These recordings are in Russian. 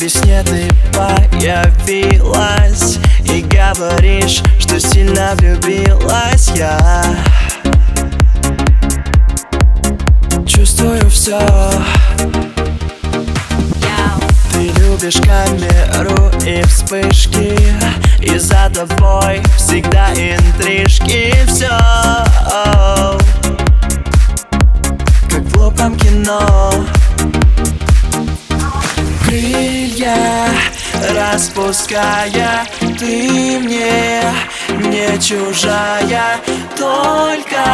Во сне ты появилась И говоришь, что сильно влюбилась. Я Чувствую все Ты любишь камеру и вспышки И за тобой всегда интрижки. Все распуская. Ты мне не чужая Только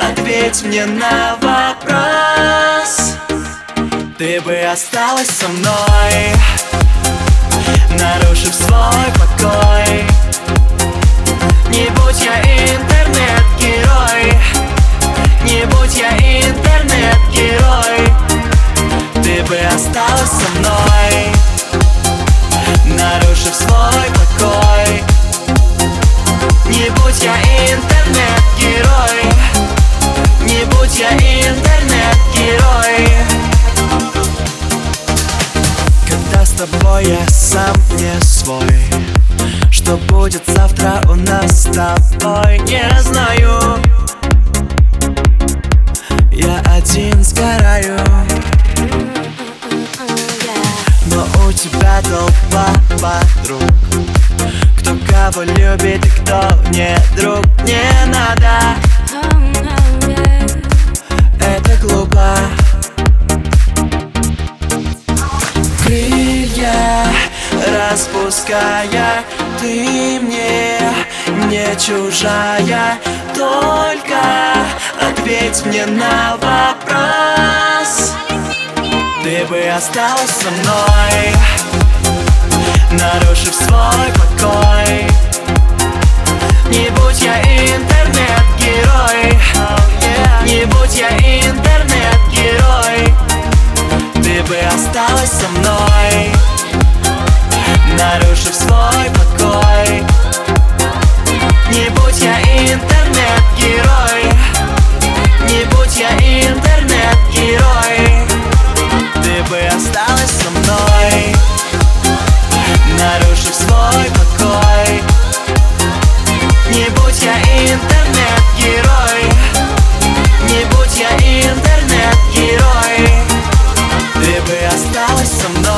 ответь мне на вопрос. Ты бы осталась со мной я интернет-герой. Когда с тобой я сам не свой Что будет завтра у нас с тобой, не знаю. Я один сгораю. Но у тебя толпа подруг. Кто кого любит и кто не друг Не надо распуская Ты мне не чужая. Только ответь мне на вопрос. Ты бы осталась со мной Нарушив свой покой. Не будь я интернет-герой. Не будь я интернет-герой. Ты бы осталась со мной Нарушив свой покой. Не будь я интернет-герой. Не будь я интернет-герой. Ты бы осталась со мной. Нарушив свой покой. Не будь я интернет-герой. Не будь я интернет-герой. Ты бы осталась со мной